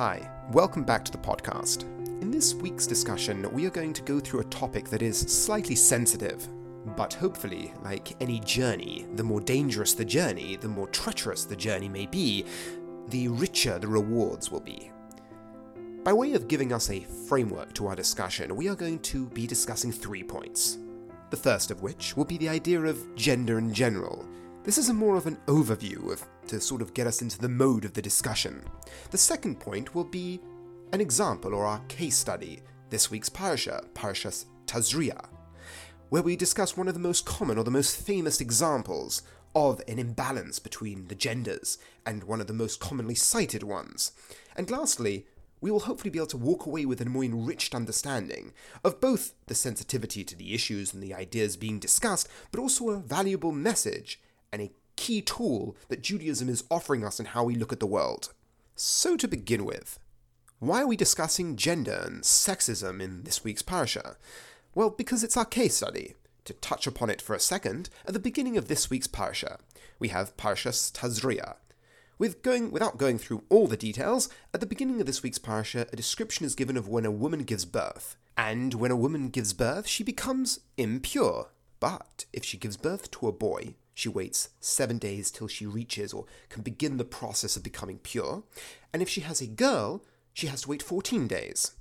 Hi, welcome back to the podcast. In this week's discussion, we are going to go through a topic that is slightly sensitive, but hopefully, like any journey, the more dangerous the journey, the more treacherous the journey may be, the richer the rewards will be. By way of giving us a framework to our discussion, we are going to be discussing three points. The first of which will be the idea of gender in general. This is more of an overview of to sort of get us into the mode of the discussion. The second point will be an example or our case study, this week's parasha, Parashas Tazria, where we discuss one of the most common or the most famous examples of an imbalance between the genders, and one of the most commonly cited ones. And lastly, we will hopefully be able to walk away with a more enriched understanding of both the sensitivity to the issues and the ideas being discussed, but also a valuable message and a key tool that Judaism is offering us in how we look at the world. So, to begin with, why are we discussing gender and sexism in this week's parasha? Well, because it's our case study. To touch upon it for a second, at the beginning of this week's parasha, we have Parashas Tazria. With going, without going through all the details, at the beginning of this week's parasha, a description is given of when a woman gives birth. And when a woman gives birth, she becomes impure. But if she gives birth to a boy, she waits seven days till she reaches or can begin the process of becoming pure. And if she has a girl, she has to wait 14 days.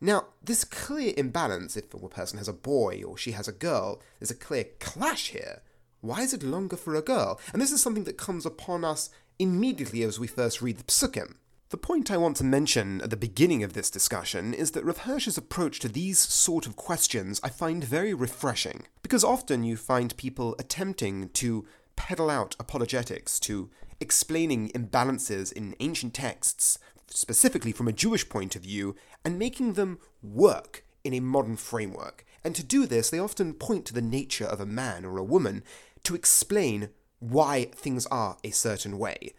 Now, this clear imbalance, if a person has a boy or she has a girl, there's a clear clash here. Why is it longer for a girl? And this is something that comes upon us immediately as we first read the psukim. The point I want to mention at the beginning of this discussion is that Rav Hirsch's approach to these sort of questions I find very refreshing, because often you find people attempting to peddle out apologetics, to explaining imbalances in ancient texts, specifically from a Jewish point of view, and making them work in a modern framework. And to do this, they often point to the nature of a man or a woman to explain why things are a certain way,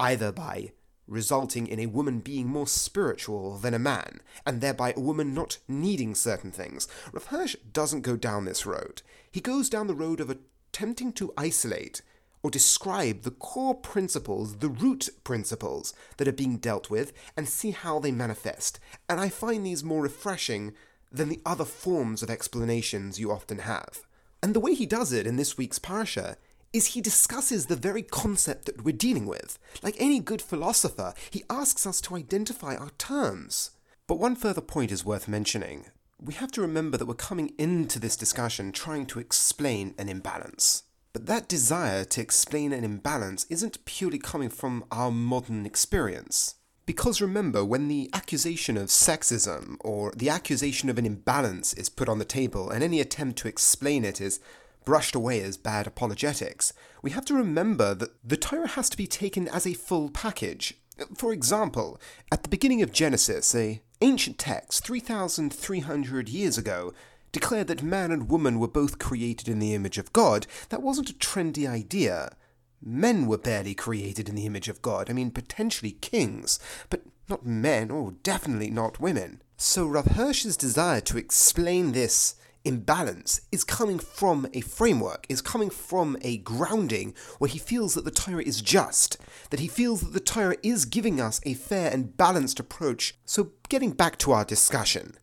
either by resulting in a woman being more spiritual than a man, and thereby a woman not needing certain things. Hirsch doesn't go down this road. He goes down the road of attempting to isolate or describe the core principles, the root principles that are being dealt with, and see how they manifest. And I find these more refreshing than the other forms of explanations you often have. And the way he does it in this week's parasha is he discusses the very concept that we're dealing with. Like any good philosopher, he asks us to identify our terms. But one further point is worth mentioning. We have to remember that we're coming into this discussion trying to explain an imbalance. But that desire to explain an imbalance isn't purely coming from our modern experience. Because remember, when the accusation of sexism or the accusation of an imbalance is put on the table and any attempt to explain it is brushed away as bad apologetics, we have to remember that the Torah has to be taken as a full package. For example, at the beginning of Genesis, a ancient text 3,300 years ago declared that man and woman were both created in the image of God. That wasn't a trendy idea. Men were barely created in the image of God. I mean, potentially kings, but not men, or definitely not women. So Rav Hirsch's desire to explain this imbalance is coming from a framework, is coming from a grounding where he feels that the Torah is just, that he feels that the Torah is giving us a fair and balanced approach. So, getting back to our discussion,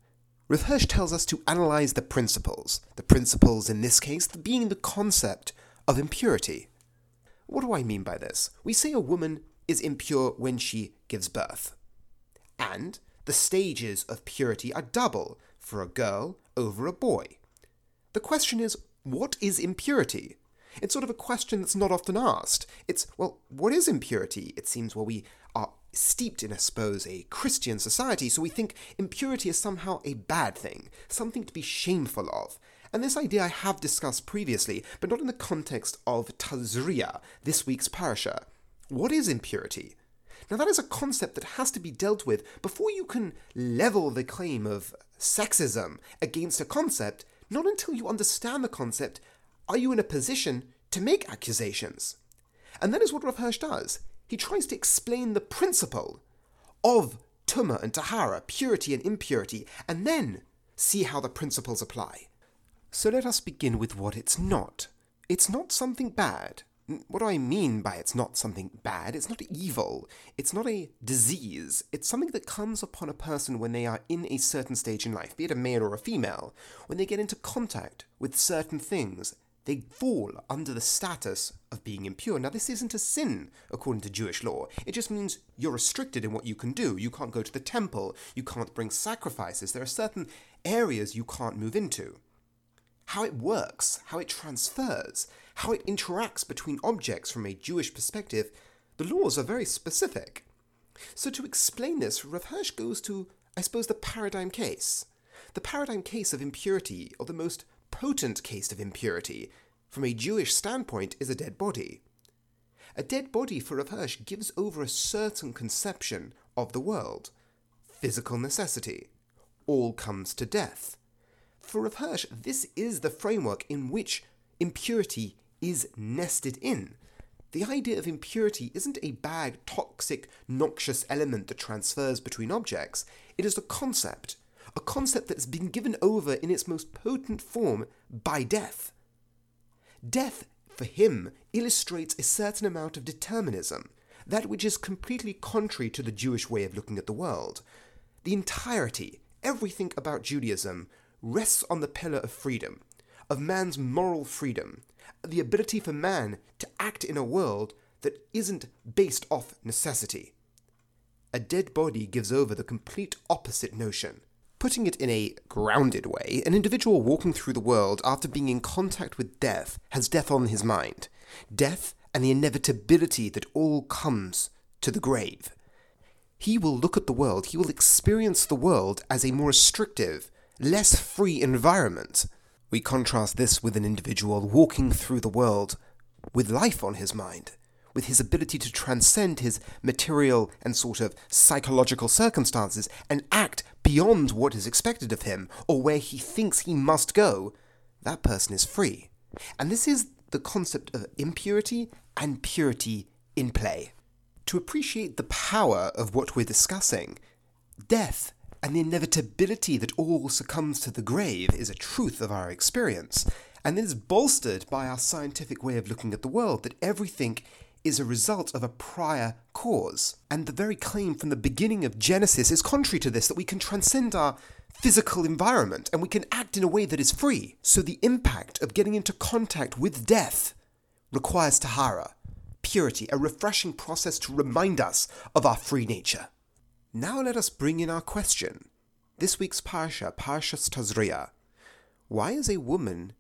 Rav Hirsch tells us to analyze the principles, the principles in this case being the concept of impurity. What do I mean by this? We say a woman is impure when she gives birth. And the stages of purity are double for a girl over a boy. The question is, what is impurity? It's sort of a question that's not often asked. It's, well, what is impurity? It seems, well, we are steeped in, I suppose, a Christian society, so we think impurity is somehow a bad thing, something to be shameful of. And this idea I have discussed previously, but not in the context of Tazria, this week's parasha. What is impurity? Now, that is a concept that has to be dealt with before you can level the claim of sexism against a concept. Not until you understand the concept are you in a position to make accusations. And that is what Rav Hirsch does. He tries to explain the principle of Tuma and Tahara, purity and impurity, and then see how the principles apply. So let us begin with what it's not. It's not something bad. What do I mean by it's not something bad? It's not evil. It's not a disease. It's something that comes upon a person when they are in a certain stage in life, be it a male or a female. When they get into contact with certain things, they fall under the status of being impure. Now, this isn't a sin according to Jewish law. It just means you're restricted in what you can do. You can't go to the temple. You can't bring sacrifices. There are certain areas you can't move into. How it works, how it transfers, how it interacts between objects from a Jewish perspective, the laws are very specific. So, to explain this, Rav Hirsch goes to, I suppose, the paradigm case. The paradigm case of impurity, or the most potent case of impurity, from a Jewish standpoint, is a dead body. A dead body for Rav Hirsch gives over a certain conception of the world, physical necessity. All comes to death. For Rav this is the framework in which impurity is nested in. The idea of impurity isn't a bad, toxic, noxious element that transfers between objects. It is a concept, a concept that has been given over in its most potent form by death. Death, for him, illustrates a certain amount of determinism, that which is completely contrary to the Jewish way of looking at the world. The entirety, everything about Judaism, rests on the pillar of freedom, of man's moral freedom, the ability for man to act in a world that isn't based off necessity. A dead body gives over the complete opposite notion. Putting it in a grounded way, an individual walking through the world after being in contact with death has death on his mind. Death and the inevitability that all comes to the grave. He will look at the world, he will experience the world as a more restrictive, less free environment. We contrast this with an individual walking through the world with life on his mind, with his ability to transcend his material and sort of psychological circumstances and act beyond what is expected of him or where he thinks he must go. That person is free. And this is the concept of impurity and purity in play. To appreciate the power of what we're discussing, death and the inevitability that all succumbs to the grave is a truth of our experience, and it is bolstered by our scientific way of looking at the world that everything is a result of a prior cause. And the very claim from the beginning of Genesis is contrary to this that we can transcend our physical environment and we can act in a way that is free. So the impact of getting into contact with death requires tahara, purity, a refreshing process to remind us of our free nature. Now let us bring in our question. This week's Parsha, Parshas Tazria. Why is a woman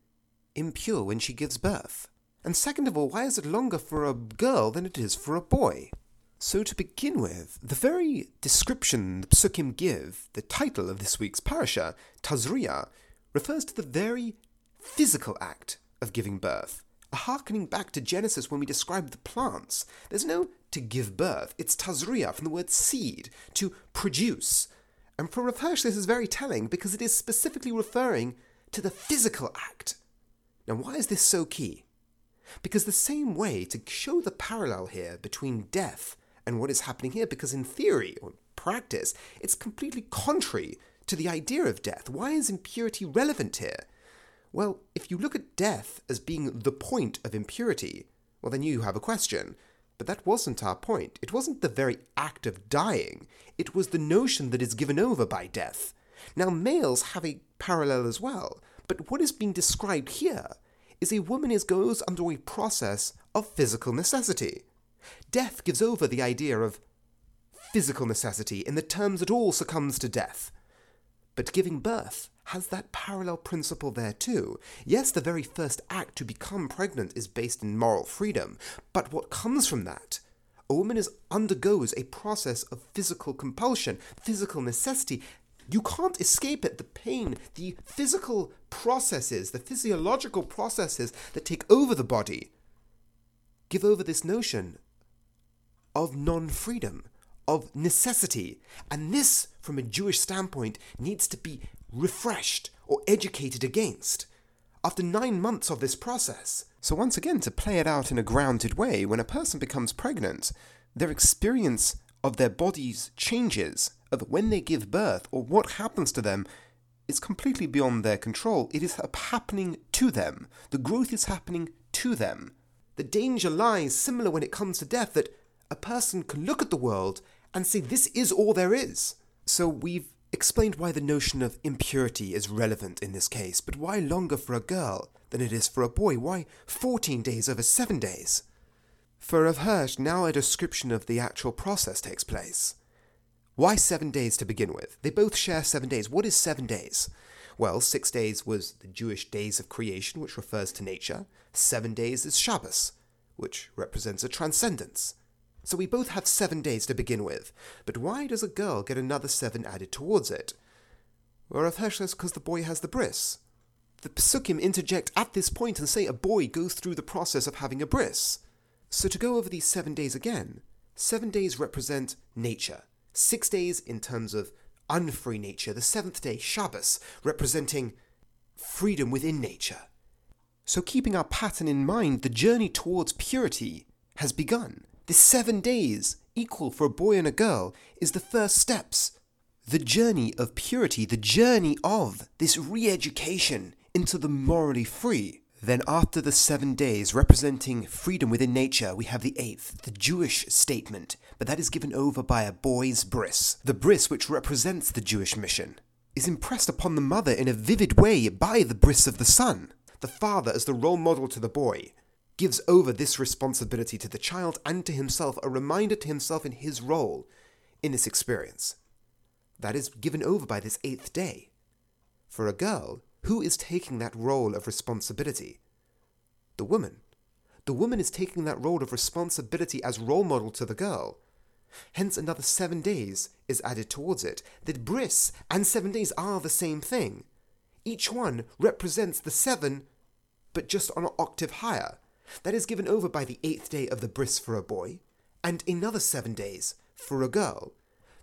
impure when she gives birth? And second of all, why is it longer for a girl than it is for a boy? So to begin with, the very description the psukim give, the title of this week's parasha, Tazria, refers to the very physical act of giving birth a harkening back to Genesis when we describe the plants. There's no to give birth, it's tazria from the word seed, to produce. And for Rav this is very telling because it is specifically referring to the physical act. Now, why is this so key? Because the same way to show the parallel here between death and what is happening here, because in theory or practice, it's completely contrary to the idea of death. Why is impurity relevant here? Well, if you look at death as being the point of impurity, well, then you have a question. But that wasn't our point. It wasn't the very act of dying, it was the notion that is given over by death. Now, males have a parallel as well, but what is being described here is a woman is goes under a process of physical necessity. Death gives over the idea of physical necessity in the terms that all succumbs to death. But giving birth has that parallel principle there too. Yes, the very first act to become pregnant is based in moral freedom, but what comes from that? A woman is undergoes a process of physical compulsion, physical necessity. You can't escape it. The pain, the physical processes, the physiological processes that take over the body give over this notion of non freedom, of necessity. And this, from a Jewish standpoint, needs to be refreshed, or educated against after nine months of this process. So, once again, to play it out in a grounded way, when a person becomes pregnant, their experience of their bodies changes, of when they give birth or what happens to them is completely beyond their control. It is happening to them. The growth is happening to them. the danger lies similar when it comes to death that a person can look at the world and say this is all there is. So we've explained why the notion of impurity is relevant in this case, but why longer for a girl than it is for a boy? Why 14 days over 7 days? For of Hirsch, now a description of the actual process takes place. Why seven days to begin with? They both share seven days. What is seven days? Well, six days was the Jewish days of creation, which refers to nature. Seven days is Shabbos, which represents a transcendence. So we both have seven days to begin with. But why does a girl get another seven added towards it? Rav Hirsch says because the boy has the bris. The Pesukim interject at this point and say a boy goes through the process of having a bris. So to go over these seven days again, seven days represent nature. Six days in terms of unfree nature. The seventh day, Shabbos, representing freedom within nature. So keeping our pattern in mind, the journey towards purity has begun. The seven days, equal for a boy and a girl, is the first steps. The journey of purity, the journey of this re education into the morally free. Then, after the seven days representing freedom within nature, we have the eighth, the Jewish statement, but that is given over by a boy's bris. The bris, which represents the Jewish mission, is impressed upon the mother in a vivid way by the bris of the son. The father, as the role model to the boy, gives over this responsibility to the child and to himself, a reminder to himself in his role in this experience. That is given over by this eighth day. For a girl, who is taking that role of responsibility? The woman. The woman is taking that role of responsibility as role model to the girl. Hence, another seven days is added towards it. That bris and seven days are the same thing. Each one represents the seven, but just on an octave higher. That is given over by the eighth day of the bris for a boy, and another seven days for a girl.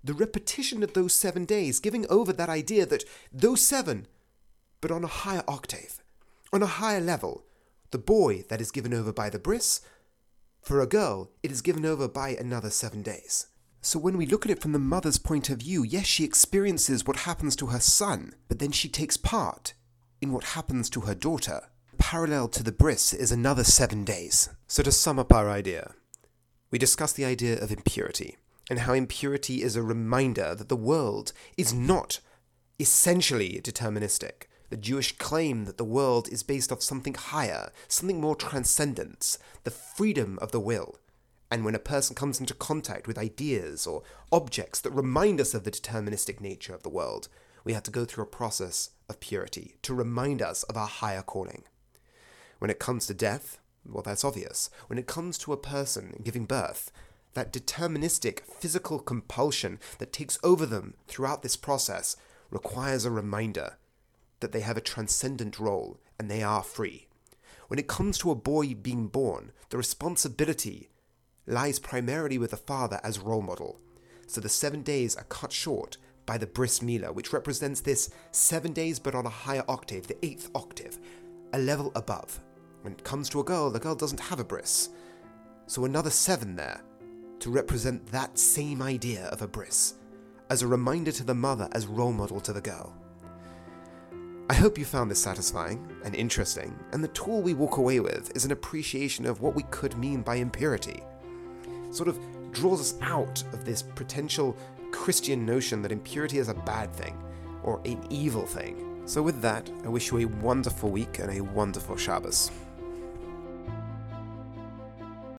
The repetition of those seven days giving over that idea that those seven, but on a higher octave, on a higher level, the boy that is given over by the bris, for a girl, it is given over by another seven days. So when we look at it from the mother's point of view, yes, she experiences what happens to her son, but then she takes part in what happens to her daughter parallel to the bris is another seven days. So, to sum up our idea, we discussed the idea of impurity and how impurity is a reminder that the world is not essentially deterministic. The Jewish claim that the world is based off something higher, something more transcendent, the freedom of the will. And when a person comes into contact with ideas or objects that remind us of the deterministic nature of the world, we have to go through a process of purity to remind us of our higher calling. When it comes to death, well, that's obvious. When it comes to a person giving birth, that deterministic physical compulsion that takes over them throughout this process requires a reminder that they have a transcendent role and they are free. When it comes to a boy being born, the responsibility lies primarily with the father as role model. So the seven days are cut short by the bris milah, which represents this seven days but on a higher octave, the eighth octave, a level above. When it comes to a girl, the girl doesn't have a bris. So another seven there to represent that same idea of a bris, as a reminder to the mother as role model to the girl. I hope you found this satisfying and interesting, and the tool we walk away with is an appreciation of what we could mean by impurity. sort of draws us out of this potential Christian notion that impurity is a bad thing or an evil thing. So, with that, I wish you a wonderful week and a wonderful Shabbos.